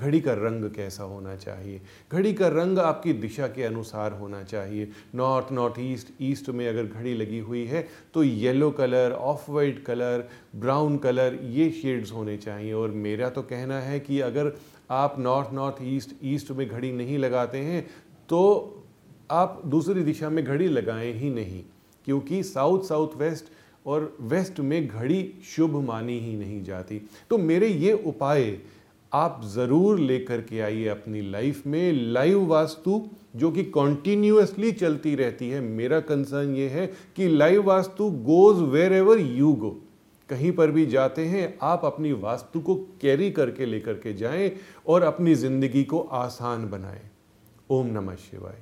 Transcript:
घड़ी का रंग कैसा होना चाहिए? घड़ी का रंग आपकी दिशा के अनुसार होना चाहिए। नॉर्थ नॉर्थ ईस्ट ईस्ट में अगर घड़ी लगी हुई है तो yellow colour of white colour brown colour ये शेड्स होने चाहिए। और मेरा तो कहना है कि अगर आप नॉर्थ नॉर्थ ईस्ट ईस्ट में घड़ी नहीं लगाते हैं तो आप दूसरी दिशा में घड़ी लगाएँ ही नहीं। क्योंकि साउथ साउथ वेस्ट और वेस्ट में घड़ी शुभ मानी ही नहीं जाती। तो मेरे ये उपाय आप ज़रूर लेकर के आइए अपनी लाइफ में लाइव वास्तु, जो कि कॉन्टिन्यूसली चलती रहती है। मेरा कंसर्न ये है कि live Vastu goes wherever you go कहीं पर भी जाते हैं, आप अपनी वास्तु को कैरी करके लेकर के जाएँ और अपनी ज़िंदगी को आसान बनाएँ। ओम नमः शिवाय।